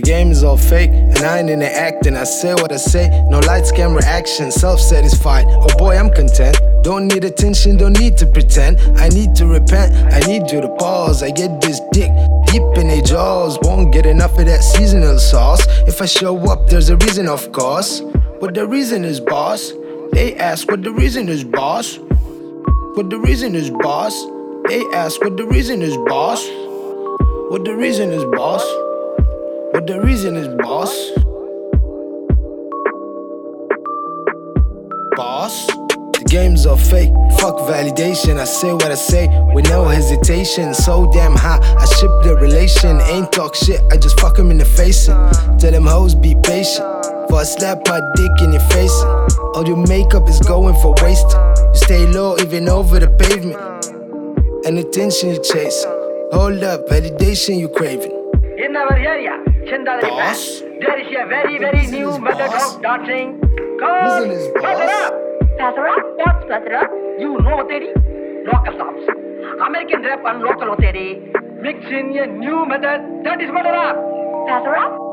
The game is all fake, and I ain't in the acting. I say what I say, no lights, camera, action, self satisfied. Oh boy, I'm content. Don't need attention, don't need to pretend. I need to repent, I need you to pause. I get this dick deep in their jaws. Won't get enough of that seasonal sauce. If I show up, there's a reason, of course. What the reason is, boss? They ask what the reason is, boss. What the reason is, boss? They ask what the reason is, boss. What the reason is, boss? The reason is, boss? Boss? The games are fake, fuck validation. I say what I say with no hesitation. So damn high, I ship the relation. Ain't talk shit, I just fuck him in the face. And tell them hoes be patient. For I slap my dick in your face. All your makeup is going for waste. You stay low, even over the pavement. And attention you chase. Hold up, validation you craving. In our area, Chandali Boss? there is a very, very new is method boss. of dancing called Listen is boss. Patara. Patara? What's Patara? You know, Teddy? Local songs. American rap and local, Teddy. Mix in a new method that is Patara. Patara?